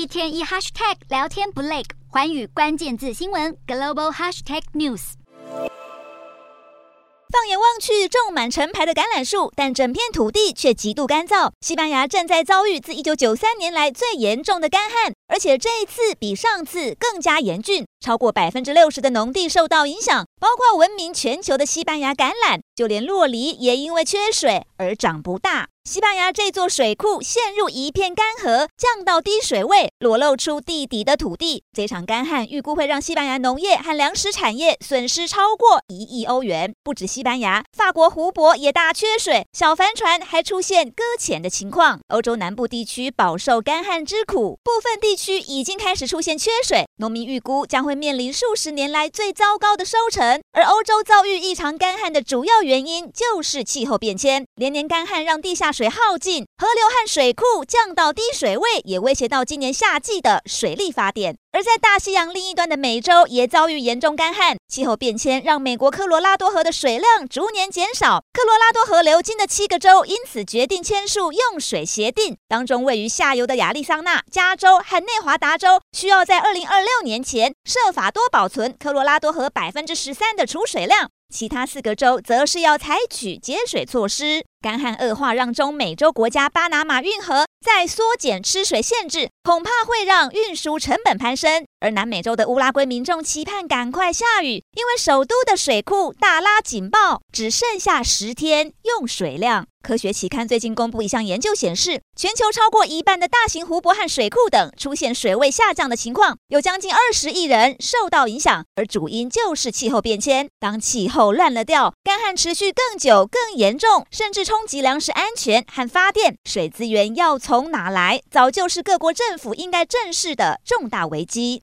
一天一 hashtag 聊天不累，环宇关键字新闻 global hashtag news。放眼望去，种满成排的橄榄树，但整片土地却极度干燥。西班牙正在遭遇自1993年来最严重的干旱，而且这一次比上次更加严峻，超过百分之六十的农地受到影响，包括闻名全球的西班牙橄榄，就连洛梨也因为缺水而长不大。西班牙这座水库陷入一片干涸，降到低水位，裸露出地底的土地。这场干旱预估会让西班牙农业和粮食产业损失超过一亿欧元。不止西班牙，法国湖泊也大缺水，小帆船还出现搁浅的情况。欧洲南部地区饱受干旱之苦，部分地区已经开始出现缺水，农民预估将会面临数十年来最糟糕的收成。而欧洲遭遇异常干旱的主要原因就是气候变迁，连年干旱让地下水耗尽，河流和水库降到低水位，也威胁到今年夏季的水力发电。而在大西洋另一端的美洲也遭遇严重干旱，气候变迁让美国科罗拉多河的水量逐年减少，科罗拉多河流经的七个州因此决定签署用水协定，当中位于下游的亚利桑那、加州和内华达州需要在二零二六年前设法多保存科罗拉多河百分之十三的储水量。其他四个州则是要采取节水措施。干旱恶化让中美洲国家巴拿马运河在缩减吃水限制，恐怕会让运输成本攀升。而南美洲的乌拉圭民众期盼赶快下雨，因为首都的水库大拉警报，只剩下十天用水量。科学期刊最近公布一项研究显示，全球超过一半的大型湖泊和水库等出现水位下降的情况，有将近二十亿人受到影响，而主因就是气候变迁。当气候乱了调，干旱持续更久、更严重，甚至冲击粮食安全和发电，水资源要从哪来，早就是各国政府应该正视的重大危机。